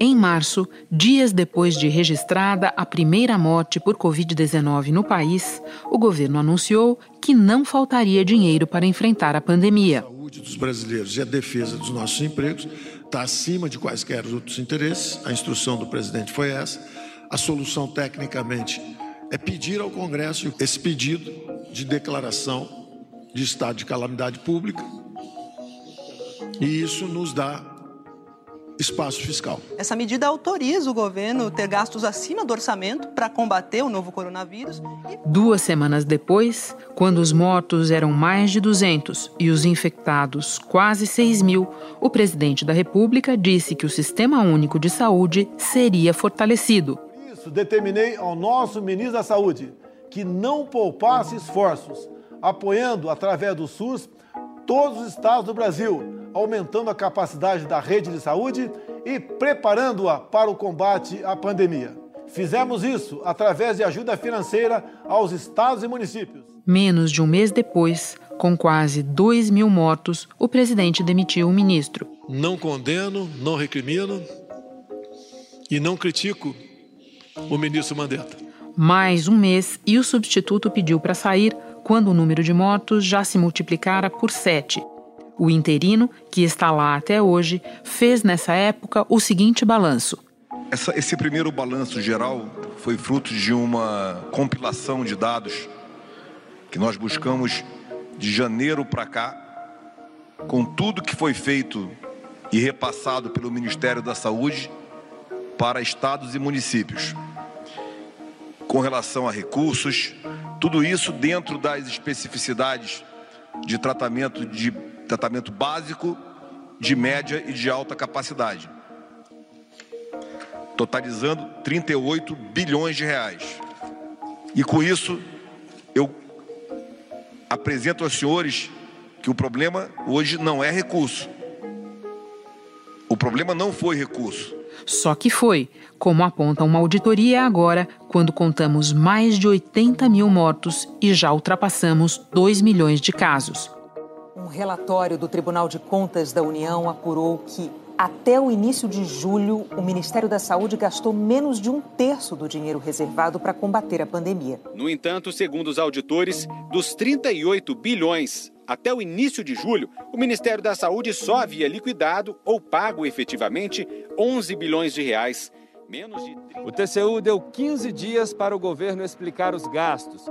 Em março, dias depois de registrada a primeira morte por Covid-19 no país, o governo anunciou que não faltaria dinheiro para enfrentar a pandemia. A saúde dos brasileiros e a defesa dos nossos empregos está acima de quaisquer outros interesses. A instrução do presidente foi essa. A solução, tecnicamente, é pedir ao Congresso esse pedido de declaração de estado de calamidade pública. E isso nos dá espaço fiscal. Essa medida autoriza o governo ter gastos acima do orçamento para combater o novo coronavírus. Duas semanas depois, quando os mortos eram mais de 200 e os infectados quase 6 mil, o presidente da República disse que o Sistema Único de Saúde seria fortalecido. Por isso, determinei ao nosso ministro da Saúde que não poupasse esforços, apoiando, através do SUS, todos os estados do Brasil aumentando a capacidade da rede de saúde e preparando-a para o combate à pandemia. Fizemos isso através de ajuda financeira aos estados e municípios. Menos de um mês depois, com quase 2 mil mortos, o presidente demitiu o ministro. Não condeno, não recrimino e não critico o ministro Mandetta. Mais um mês e o substituto pediu para sair quando o número de mortos já se multiplicara por sete. O interino, que está lá até hoje, fez nessa época o seguinte balanço. Essa, esse primeiro balanço geral foi fruto de uma compilação de dados que nós buscamos de janeiro para cá, com tudo que foi feito e repassado pelo Ministério da Saúde para estados e municípios, com relação a recursos, tudo isso dentro das especificidades de tratamento de tratamento básico, de média e de alta capacidade, totalizando 38 bilhões de reais. E com isso, eu apresento aos senhores que o problema hoje não é recurso. O problema não foi recurso. Só que foi, como aponta uma auditoria agora, quando contamos mais de 80 mil mortos e já ultrapassamos 2 milhões de casos. Um relatório do Tribunal de Contas da União apurou que, até o início de julho, o Ministério da Saúde gastou menos de um terço do dinheiro reservado para combater a pandemia. No entanto, segundo os auditores, dos 38 bilhões até o início de julho, o Ministério da Saúde só havia liquidado ou pago efetivamente 11 bilhões de reais. Menos de 30... O TCU deu 15 dias para o governo explicar os gastos.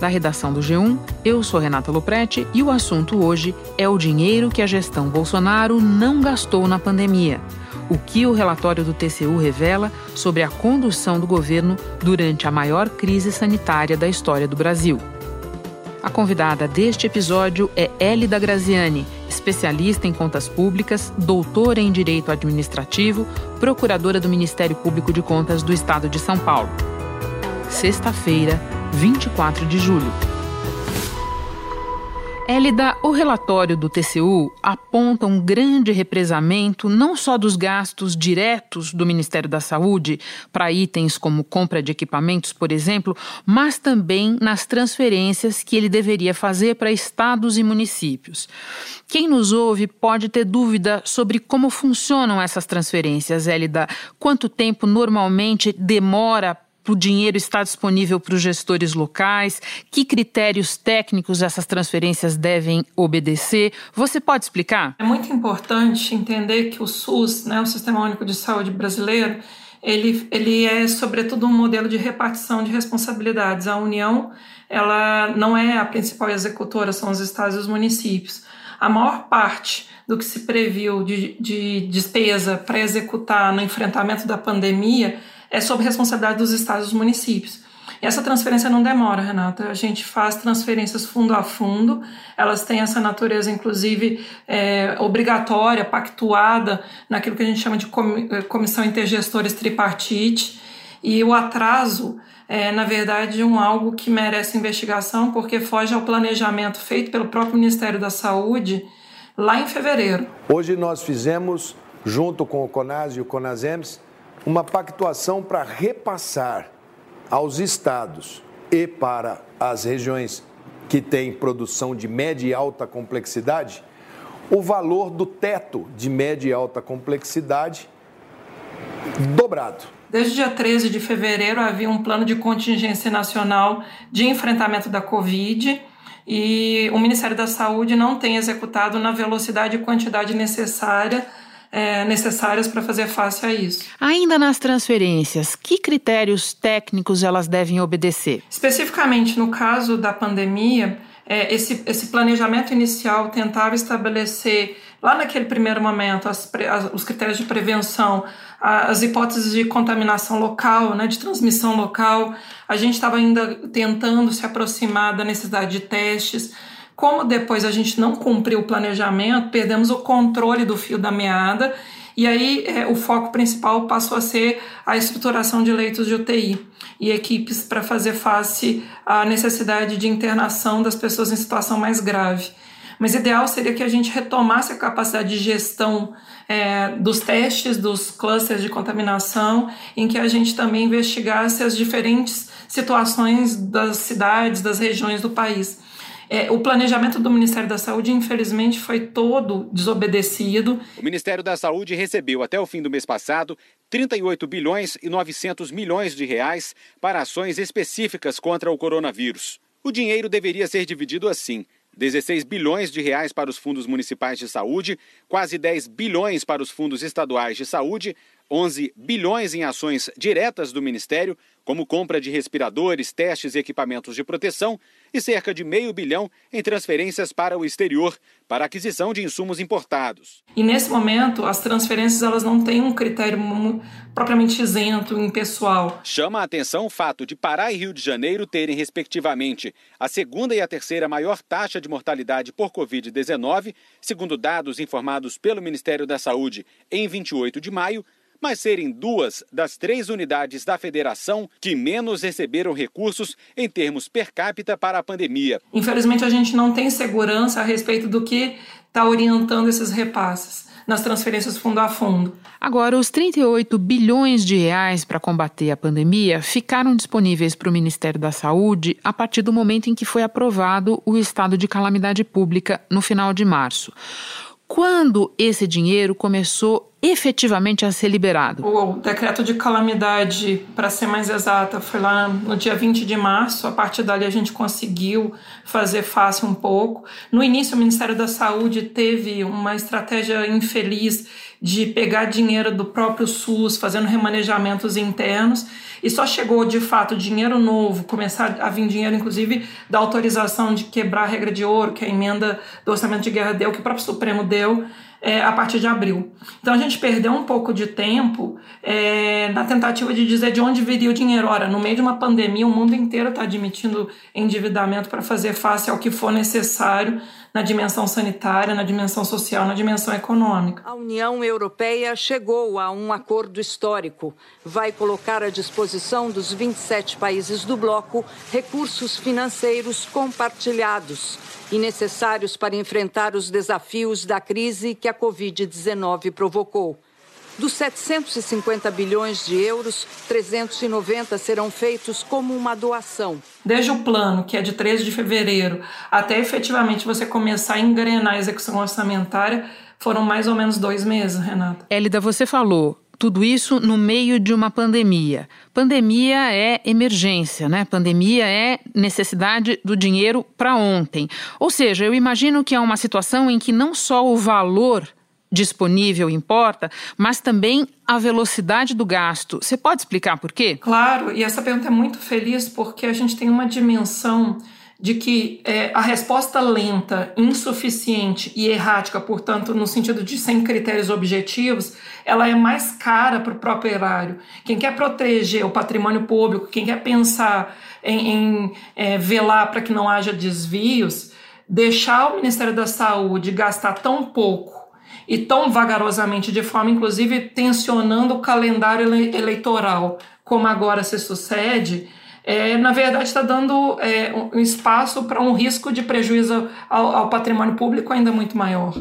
Da redação do G1. Eu sou Renata Loprete e o assunto hoje é o dinheiro que a gestão Bolsonaro não gastou na pandemia. O que o relatório do TCU revela sobre a condução do governo durante a maior crise sanitária da história do Brasil. A convidada deste episódio é Elida Graziani, especialista em contas públicas, doutora em Direito Administrativo, procuradora do Ministério Público de Contas do Estado de São Paulo. Sexta-feira, 24 de julho. Élida, o relatório do TCU aponta um grande represamento não só dos gastos diretos do Ministério da Saúde para itens como compra de equipamentos, por exemplo, mas também nas transferências que ele deveria fazer para estados e municípios. Quem nos ouve pode ter dúvida sobre como funcionam essas transferências, Élida. Quanto tempo normalmente demora o dinheiro está disponível para os gestores locais? Que critérios técnicos essas transferências devem obedecer? Você pode explicar? É muito importante entender que o SUS, né, o Sistema Único de Saúde brasileiro, ele, ele é sobretudo um modelo de repartição de responsabilidades. A União, ela não é a principal executora, são os estados e os municípios. A maior parte do que se previu de, de despesa para executar no enfrentamento da pandemia é sob responsabilidade dos estados e dos municípios. E essa transferência não demora, Renata. A gente faz transferências fundo a fundo, elas têm essa natureza, inclusive, é, obrigatória, pactuada, naquilo que a gente chama de é, comissão intergestores tripartite. E o atraso é, na verdade, um algo que merece investigação, porque foge ao planejamento feito pelo próprio Ministério da Saúde lá em fevereiro. Hoje nós fizemos, junto com o CONAS e o CONASEMS, uma pactuação para repassar aos estados e para as regiões que têm produção de média e alta complexidade o valor do teto de média e alta complexidade dobrado. Desde o dia 13 de fevereiro havia um plano de contingência nacional de enfrentamento da Covid e o Ministério da Saúde não tem executado na velocidade e quantidade necessária é, necessárias para fazer face a isso. Ainda nas transferências, que critérios técnicos elas devem obedecer? Especificamente no caso da pandemia, é, esse, esse planejamento inicial tentava estabelecer, lá naquele primeiro momento, as, as, os critérios de prevenção, as hipóteses de contaminação local, né, de transmissão local. A gente estava ainda tentando se aproximar da necessidade de testes. Como depois a gente não cumpriu o planejamento, perdemos o controle do fio da meada e aí é, o foco principal passou a ser a estruturação de leitos de UTI e equipes para fazer face à necessidade de internação das pessoas em situação mais grave. Mas ideal seria que a gente retomasse a capacidade de gestão é, dos testes, dos clusters de contaminação, em que a gente também investigasse as diferentes situações das cidades, das regiões do país. É, o planejamento do Ministério da Saúde, infelizmente, foi todo desobedecido. O Ministério da Saúde recebeu até o fim do mês passado 38 bilhões e 900 milhões de reais para ações específicas contra o coronavírus. O dinheiro deveria ser dividido assim: 16 bilhões de reais para os fundos municipais de saúde, quase 10 bilhões para os fundos estaduais de saúde, 11 bilhões em ações diretas do Ministério, como compra de respiradores, testes e equipamentos de proteção, e cerca de meio bilhão em transferências para o exterior, para aquisição de insumos importados. E nesse momento, as transferências elas não têm um critério propriamente isento em pessoal. Chama a atenção o fato de Pará e Rio de Janeiro terem, respectivamente, a segunda e a terceira maior taxa de mortalidade por Covid-19, segundo dados informados pelo Ministério da Saúde em 28 de maio, mas serem duas das três unidades da federação que menos receberam recursos em termos per capita para a pandemia. Infelizmente, a gente não tem segurança a respeito do que está orientando esses repasses nas transferências fundo a fundo. Agora, os 38 bilhões de reais para combater a pandemia ficaram disponíveis para o Ministério da Saúde a partir do momento em que foi aprovado o estado de calamidade pública no final de março. Quando esse dinheiro começou efetivamente a ser liberado? O decreto de calamidade, para ser mais exata, foi lá no dia 20 de março. A partir dali a gente conseguiu fazer face um pouco. No início, o Ministério da Saúde teve uma estratégia infeliz de pegar dinheiro do próprio SUS, fazendo remanejamentos internos, e só chegou de fato dinheiro novo, começar a vir dinheiro, inclusive, da autorização de quebrar a regra de ouro, que a emenda do orçamento de guerra deu, que o próprio Supremo deu, é, a partir de abril. Então a gente perdeu um pouco de tempo é, na tentativa de dizer de onde viria o dinheiro. Ora, no meio de uma pandemia, o mundo inteiro está admitindo endividamento para fazer face ao que for necessário na dimensão sanitária, na dimensão social, na dimensão econômica. A União Europeia chegou a um acordo histórico. Vai colocar à disposição dos 27 países do bloco recursos financeiros compartilhados e necessários para enfrentar os desafios da crise que a Covid-19 provocou. Dos 750 bilhões de euros, 390 serão feitos como uma doação. Desde o plano, que é de 13 de fevereiro, até efetivamente você começar a engrenar a execução orçamentária, foram mais ou menos dois meses, Renata. Élida, você falou tudo isso no meio de uma pandemia. Pandemia é emergência, né? Pandemia é necessidade do dinheiro para ontem. Ou seja, eu imagino que é uma situação em que não só o valor disponível importa, mas também a velocidade do gasto. Você pode explicar por quê? Claro, e essa pergunta é muito feliz porque a gente tem uma dimensão de que é, a resposta lenta, insuficiente e errática, portanto, no sentido de sem critérios objetivos, ela é mais cara para o próprio erário. Quem quer proteger o patrimônio público, quem quer pensar em, em é, velar para que não haja desvios, deixar o Ministério da Saúde gastar tão pouco e tão vagarosamente, de forma inclusive tensionando o calendário eleitoral, como agora se sucede, é, na verdade está dando é, um espaço para um risco de prejuízo ao, ao, patrimônio público ainda muito maior.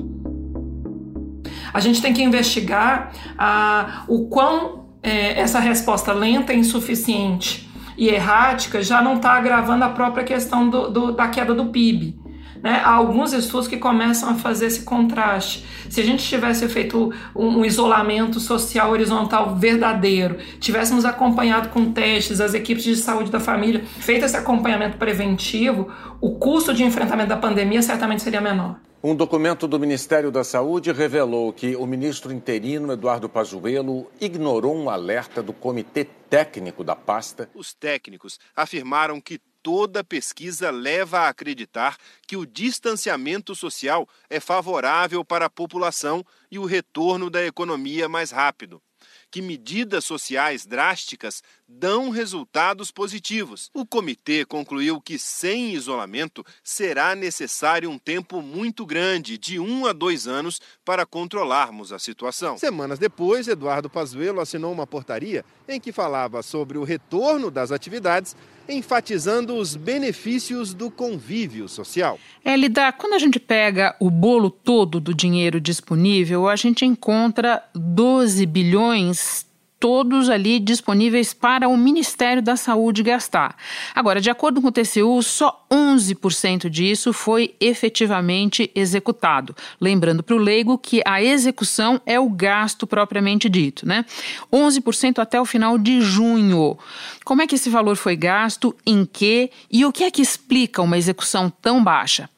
A gente tem que investigar a, o quão é, essa resposta lenta, insuficiente e errática já não está agravando a própria questão do, do, da queda do PIB. Né? Há alguns estudos que começam a fazer esse contraste. Se a gente tivesse feito um, um isolamento social horizontal verdadeiro, tivéssemos acompanhado com testes as equipes de saúde da família, feito esse acompanhamento preventivo, o custo de enfrentamento da pandemia certamente seria menor. Um documento do Ministério da Saúde revelou que o ministro interino Eduardo Pazuello ignorou um alerta do Comitê Técnico da pasta. Os técnicos afirmaram que toda pesquisa leva a acreditar que o distanciamento social é favorável para a população e o retorno da economia mais rápido que medidas sociais drásticas dão resultados positivos. O comitê concluiu que, sem isolamento, será necessário um tempo muito grande, de um a dois anos, para controlarmos a situação. Semanas depois, Eduardo Pazuello assinou uma portaria em que falava sobre o retorno das atividades enfatizando os benefícios do convívio social. Elida, quando a gente pega o bolo todo do dinheiro disponível, a gente encontra 12 bilhões todos ali disponíveis para o Ministério da Saúde gastar. Agora, de acordo com o TCU, só 11% disso foi efetivamente executado. Lembrando para o leigo que a execução é o gasto propriamente dito, né? 11% até o final de junho. Como é que esse valor foi gasto, em que e o que é que explica uma execução tão baixa?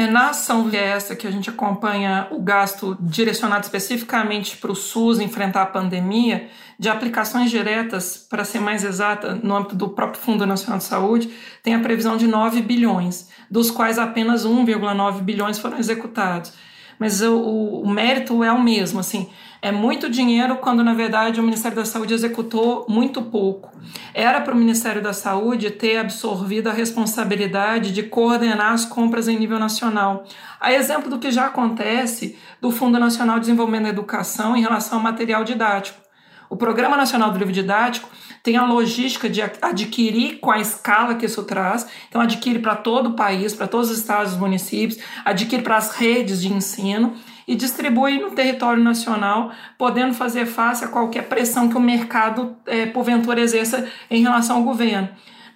É na ação essa que a gente acompanha o gasto direcionado especificamente para o SUS enfrentar a pandemia, de aplicações diretas, para ser mais exata, no âmbito do próprio Fundo Nacional de Saúde, tem a previsão de 9 bilhões, dos quais apenas 1,9 bilhões foram executados. Mas o, o, mérito é o mesmo, assim, é muito dinheiro quando, na verdade, o Ministério da Saúde executou muito pouco. Era para o Ministério da Saúde ter absorvido a responsabilidade de coordenar as compras em nível nacional. A exemplo do que já acontece do Fundo Nacional de Desenvolvimento da Educação em relação ao material didático. O Programa Nacional do Livro Didático tem a logística de adquirir com a escala que isso traz. Então, adquire para todo o país, para todos os estados e municípios, adquire para as redes de ensino e distribui no território nacional, podendo fazer face a qualquer pressão que o mercado, é, porventura, exerça em relação ao governo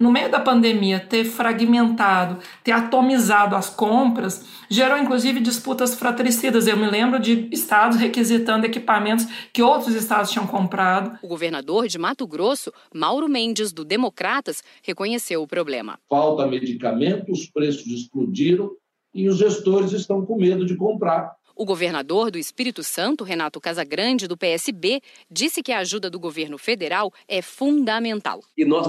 no meio da pandemia, ter fragmentado, ter atomizado as compras, gerou inclusive disputas fratricidas. Eu me lembro de estados requisitando equipamentos que outros estados tinham comprado. O governador de Mato Grosso, Mauro Mendes, do Democratas, reconheceu o problema. Falta medicamento, os preços explodiram e os gestores estão com medo de comprar. O governador do Espírito Santo, Renato Casagrande, do PSB, disse que a ajuda do governo federal é fundamental. E nós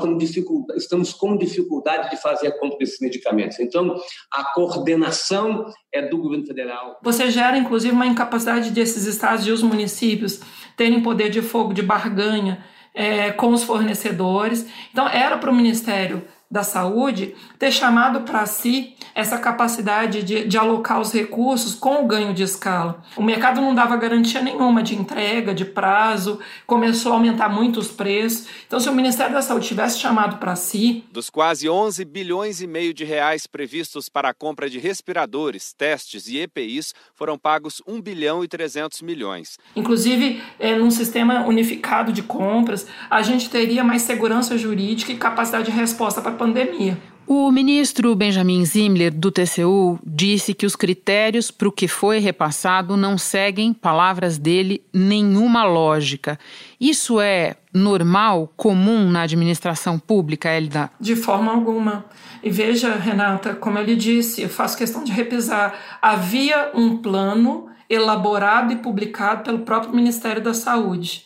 estamos com dificuldade de fazer a compra desses medicamentos. Então, a coordenação é do governo federal. Você gera, inclusive, uma incapacidade desses estados e os municípios terem poder de fogo, de barganha é, com os fornecedores. Então, era para o Ministério da Saúde ter chamado para si essa capacidade de, de, alocar os recursos com o ganho de escala. O mercado não dava garantia nenhuma de entrega, de prazo, começou a aumentar muito os preços. Então, se o Ministério da Saúde tivesse chamado para si. Dos quase 11 bilhões e meio de reais previstos para a compra de respiradores, testes e EPIs, foram pagos 1 bilhão e 300 milhões. Inclusive, é, num sistema unificado de compras, a gente teria mais segurança jurídica e capacidade de resposta para pandemia. O ministro Benjamin Zimler, do TCU, disse que os critérios para o que foi repassado não seguem, palavras dele, nenhuma lógica. Isso é normal, comum na administração pública, Elida? De forma alguma. E veja, Renata, como eu lhe disse, eu faço questão de repisar. Havia um plano elaborado e publicado pelo próprio Ministério da Saúde.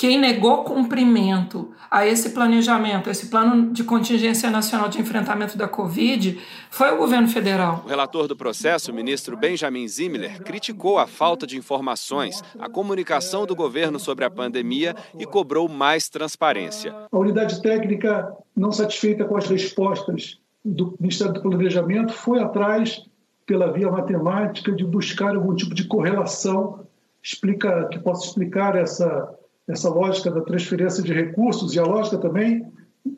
Quem negou cumprimento a esse planejamento, esse plano de contingência nacional de enfrentamento da Covid, foi o governo federal. O relator do processo, o ministro Benjamin Zimmer, criticou a falta de informações, a comunicação do governo sobre a pandemia e cobrou mais transparência. A unidade técnica, não satisfeita com as respostas do Ministério do Planejamento, foi atrás, pela via matemática, de buscar algum tipo de correlação explica, que possa explicar essa essa lógica da transferência de recursos e a lógica também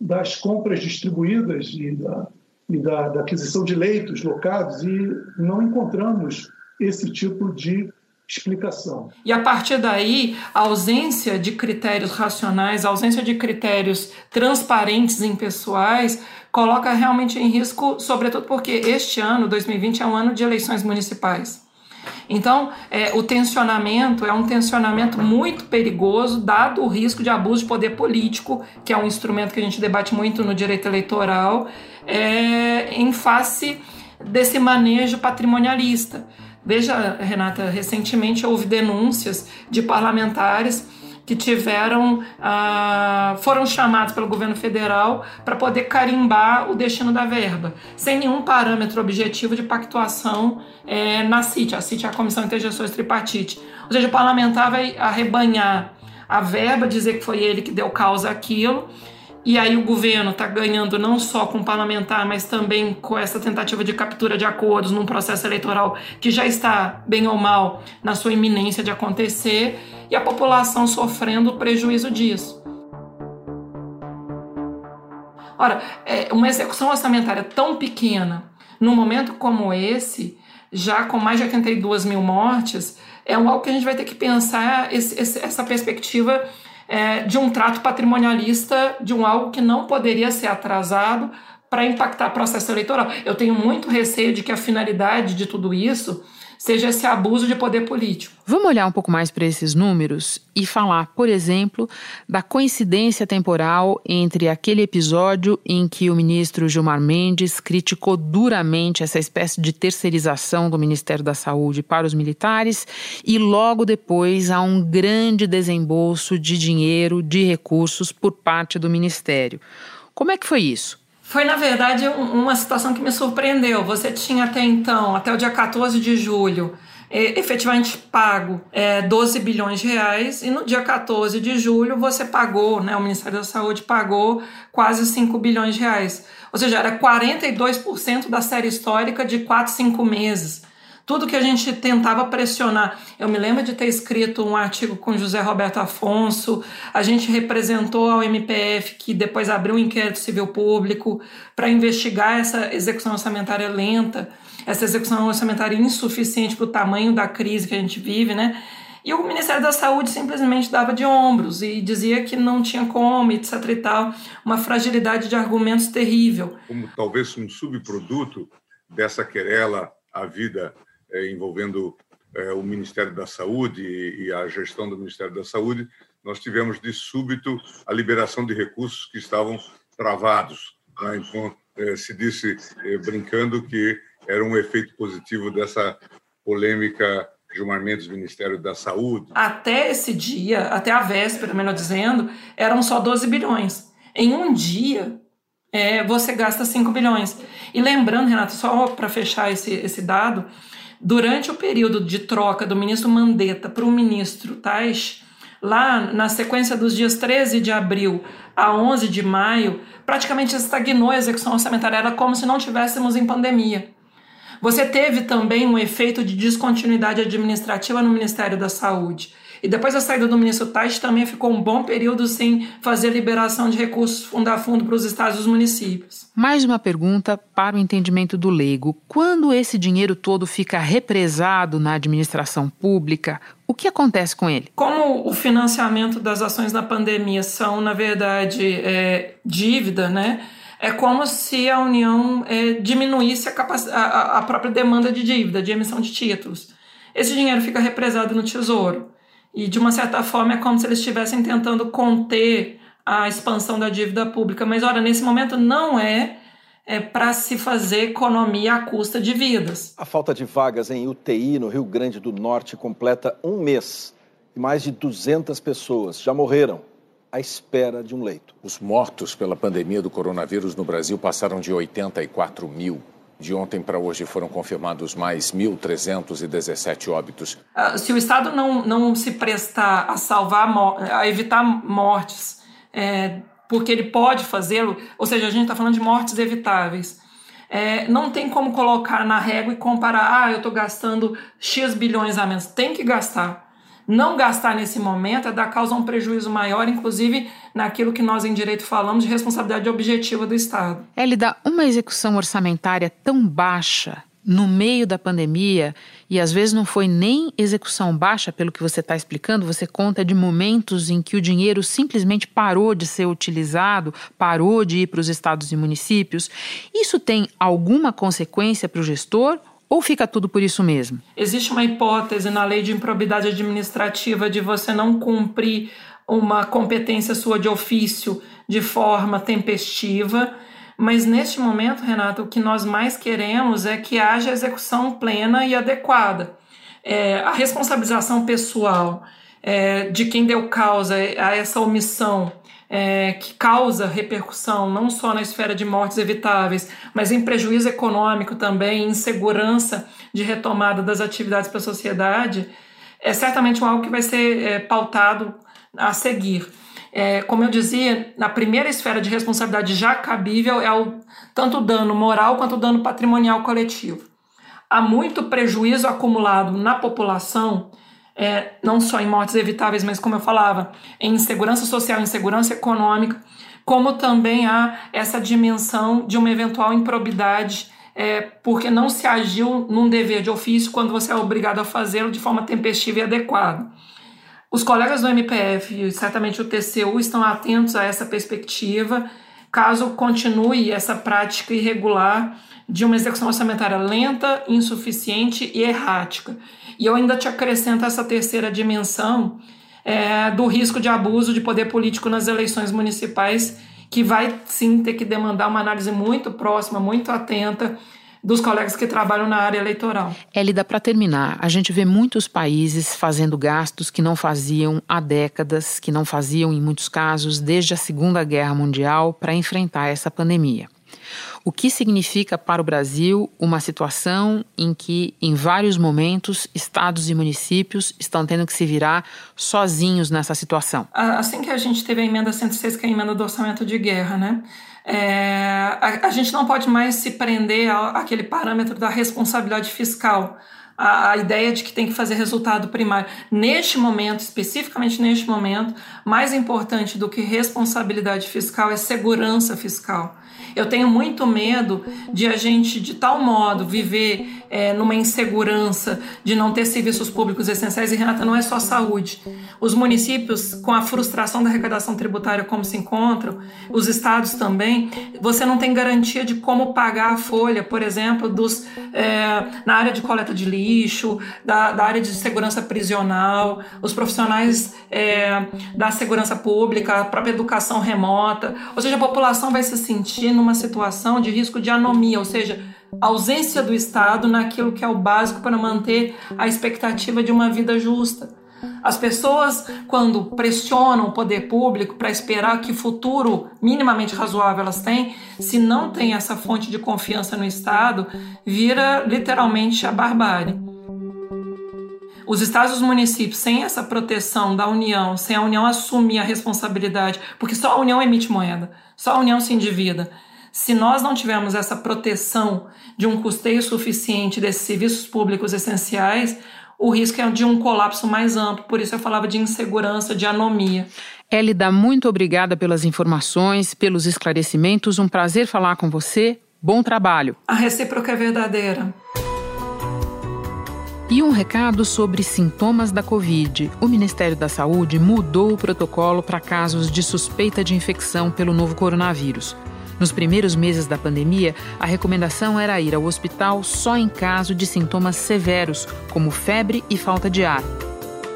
das compras distribuídas e da, e da, da aquisição de leitos locados e não encontramos esse tipo de explicação. E a partir daí, a ausência de critérios racionais, a ausência de critérios transparentes em pessoais, coloca realmente em risco, sobretudo porque este ano, 2020, é um ano de eleições municipais. Então, é, o tensionamento é um tensionamento muito perigoso, dado o risco de abuso de poder político, que é um instrumento que a gente debate muito no direito eleitoral, é, em face desse manejo patrimonialista. Veja, Renata, recentemente houve denúncias de parlamentares que tiveram ah, foram chamados pelo governo federal para poder carimbar o destino da verba, sem nenhum parâmetro objetivo de pactuação é, na CIT. A CIT é a Comissão Intergestores Tripartite. Ou seja, o parlamentar vai arrebanhar a verba, dizer que foi ele que deu causa àquilo, e aí o governo está ganhando não só com o parlamentar, mas também com essa tentativa de captura de acordos num processo eleitoral que já está, bem ou mal, na sua iminência de acontecer, e a população sofrendo o prejuízo disso. Ora, é, uma execução orçamentária tão pequena, num momento como esse, já com mais de 82 mil mortes, é algo que a gente vai ter que pensar esse, essa perspectiva é, de um trato patrimonialista, de um algo que não poderia ser atrasado para impactar o processo eleitoral. Eu tenho muito receio de que a finalidade de tudo isso seja esse abuso de poder político. Vamos olhar um pouco mais para esses números e falar, por exemplo, da coincidência temporal entre aquele episódio em que o ministro Gilmar Mendes criticou duramente essa espécie de terceirização do Ministério da Saúde para os militares e logo depois há um grande desembolso de dinheiro, de recursos por parte do ministério. Como é que foi isso? Foi, na verdade, uma situação que me surpreendeu. Você tinha até então, até o dia 14 de julho, efetivamente pago é, 12 bilhões de reais e no dia 14 de julho você pagou, né, o Ministério da Saúde pagou quase 5 bilhões de reais. Ou seja, era 42% da série histórica de 4, 5 meses tudo que a gente tentava pressionar. Eu me lembro de ter escrito um artigo com José Roberto Afonso, a gente representou ao MPF, que depois abriu um inquérito civil público para investigar essa execução orçamentária lenta, essa execução orçamentária insuficiente para o tamanho da crise que a gente vive, né? E o Ministério da Saúde simplesmente dava de ombros e dizia que não tinha como, etc e tal, uma fragilidade de argumentos terrível. Como talvez um subproduto dessa querela à vida envolvendo é, o Ministério da Saúde e a gestão do Ministério da Saúde, nós tivemos de súbito a liberação de recursos que estavam travados. Né? Então, é, se disse, brincando, que era um efeito positivo dessa polêmica Gilmar Mendes, Ministério da Saúde. Até esse dia, até a véspera, melhor dizendo, eram só 12 bilhões. Em um dia, é, você gasta 5 bilhões. E lembrando, Renato, só para fechar esse, esse dado, Durante o período de troca do ministro Mandetta para o ministro Tais, lá na sequência dos dias 13 de abril a 11 de maio, praticamente estagnou a execução orçamentária, era como se não tivéssemos em pandemia. Você teve também um efeito de descontinuidade administrativa no Ministério da Saúde. E depois da saída do ministro Tais, também ficou um bom período sem fazer liberação de recursos fundo a fundo para os estados e os municípios. Mais uma pergunta para o entendimento do leigo. Quando esse dinheiro todo fica represado na administração pública, o que acontece com ele? Como o financiamento das ações na pandemia são, na verdade, é, dívida, né? É como se a União é, diminuísse a, a, a própria demanda de dívida, de emissão de títulos. Esse dinheiro fica represado no Tesouro. E, de uma certa forma, é como se eles estivessem tentando conter a expansão da dívida pública. Mas, olha, nesse momento não é, é para se fazer economia à custa de vidas. A falta de vagas em UTI no Rio Grande do Norte completa um mês e mais de 200 pessoas já morreram à espera de um leito. Os mortos pela pandemia do coronavírus no Brasil passaram de 84 mil. De ontem para hoje foram confirmados mais 1.317 óbitos. Uh, se o Estado não, não se prestar a salvar, a evitar mortes, é, porque ele pode fazê-lo, ou seja, a gente está falando de mortes evitáveis. É, não tem como colocar na régua e comparar, ah, eu estou gastando X bilhões a menos. Tem que gastar não gastar nesse momento é dar causa a um prejuízo maior, inclusive naquilo que nós em direito falamos de responsabilidade objetiva do Estado. Elida, uma execução orçamentária tão baixa no meio da pandemia, e às vezes não foi nem execução baixa, pelo que você está explicando, você conta de momentos em que o dinheiro simplesmente parou de ser utilizado, parou de ir para os estados e municípios. Isso tem alguma consequência para o gestor ou fica tudo por isso mesmo? Existe uma hipótese na lei de improbidade administrativa de você não cumprir uma competência sua de ofício de forma tempestiva. Mas neste momento, Renato, o que nós mais queremos é que haja execução plena e adequada. É, a responsabilização pessoal é, de quem deu causa a essa omissão é, que causa repercussão não só na esfera de mortes evitáveis, mas em prejuízo econômico também, insegurança de retomada das atividades para a sociedade, é certamente algo que vai ser é, pautado a seguir. É, como eu dizia, na primeira esfera de responsabilidade já cabível é o, tanto o dano moral quanto o dano patrimonial coletivo. Há muito prejuízo acumulado na população é, não só em mortes evitáveis, mas como eu falava, em insegurança social, insegurança econômica, como também há essa dimensão de uma eventual improbidade, é, porque não se agiu num dever de ofício quando você é obrigado a fazê-lo de forma tempestiva e adequada. Os colegas do MPF e certamente o TCU estão atentos a essa perspectiva, caso continue essa prática irregular de uma execução orçamentária lenta, insuficiente e errática. E eu ainda te acrescento essa terceira dimensão é, do risco de abuso de poder político nas eleições municipais, que vai sim ter que demandar uma análise muito próxima, muito atenta dos colegas que trabalham na área eleitoral. Elida, para terminar, a gente vê muitos países fazendo gastos que não faziam há décadas, que não faziam, em muitos casos, desde a Segunda Guerra Mundial, para enfrentar essa pandemia. O que significa para o Brasil uma situação em que, em vários momentos, estados e municípios estão tendo que se virar sozinhos nessa situação? Assim que a gente teve a emenda 106, que é a emenda do orçamento de guerra, né? É, a, a, gente não pode mais se prender àquele parâmetro da responsabilidade fiscal. A, a, ideia de que tem que fazer resultado primário. Neste momento, especificamente neste momento, mais importante do que responsabilidade fiscal é segurança fiscal. Eu tenho muito medo de a gente, de tal modo, viver é, numa insegurança de não ter serviços públicos essenciais. E, Renata, não é só saúde. Os municípios, com a frustração da arrecadação tributária como se encontram, os estados também, você não tem garantia de como pagar a folha, por exemplo, dos, é, na área de coleta de lixo, da, da área de segurança prisional, os profissionais é, da segurança pública, a própria educação remota. Ou seja, a população vai se sentir numa situação de risco de anomia, ou seja, ausência do Estado naquilo que é o básico para manter a expectativa de uma vida justa. As pessoas, quando pressionam o poder público para esperar que futuro minimamente razoável elas têm, se não tem essa fonte de confiança no Estado, vira literalmente a barbárie. Os estados e os municípios, sem essa proteção da União, sem a União assumir a responsabilidade, porque só a União emite moeda, só a União se endivida. Se nós não tivermos essa proteção de um custeio suficiente desses serviços públicos essenciais, o risco é de um colapso mais amplo. Por isso eu falava de insegurança, de anomia. Elida, muito obrigada pelas informações, pelos esclarecimentos. Um prazer falar com você. Bom trabalho. A recíproca é verdadeira. E um recado sobre sintomas da Covid. O Ministério da Saúde mudou o protocolo para casos de suspeita de infecção pelo novo coronavírus. Nos primeiros meses da pandemia, a recomendação era ir ao hospital só em caso de sintomas severos, como febre e falta de ar.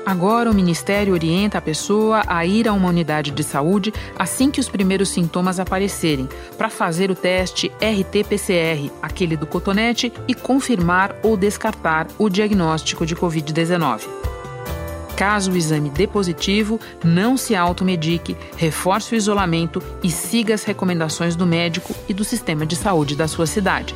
Agora, o Ministério orienta a pessoa a ir a uma unidade de saúde assim que os primeiros sintomas aparecerem, para fazer o teste RT-PCR, aquele do cotonete, e confirmar ou descartar o diagnóstico de Covid-19. Caso o exame dê positivo, não se automedique, reforce o isolamento e siga as recomendações do médico e do sistema de saúde da sua cidade.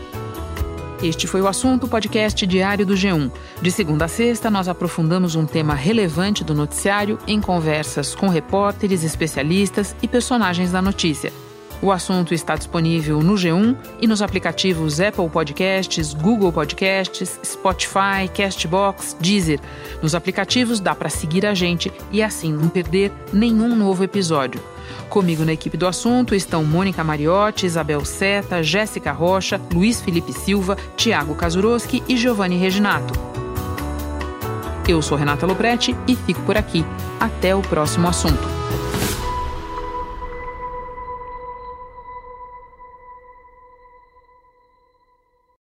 Este foi o assunto podcast diário do G1. De segunda a sexta, nós aprofundamos um tema relevante do noticiário em conversas com repórteres, especialistas e personagens da notícia. O assunto está disponível no G1 e nos aplicativos Apple Podcasts, Google Podcasts, Spotify, Castbox, Deezer. Nos aplicativos dá para seguir a gente e assim não perder nenhum novo episódio. Comigo na equipe do assunto estão Mônica Mariotti, Isabel Seta, Jéssica Rocha, Luiz Felipe Silva, Tiago Kazuroski e Giovanni Reginato. Eu sou Renata Loprete e fico por aqui. Até o próximo assunto.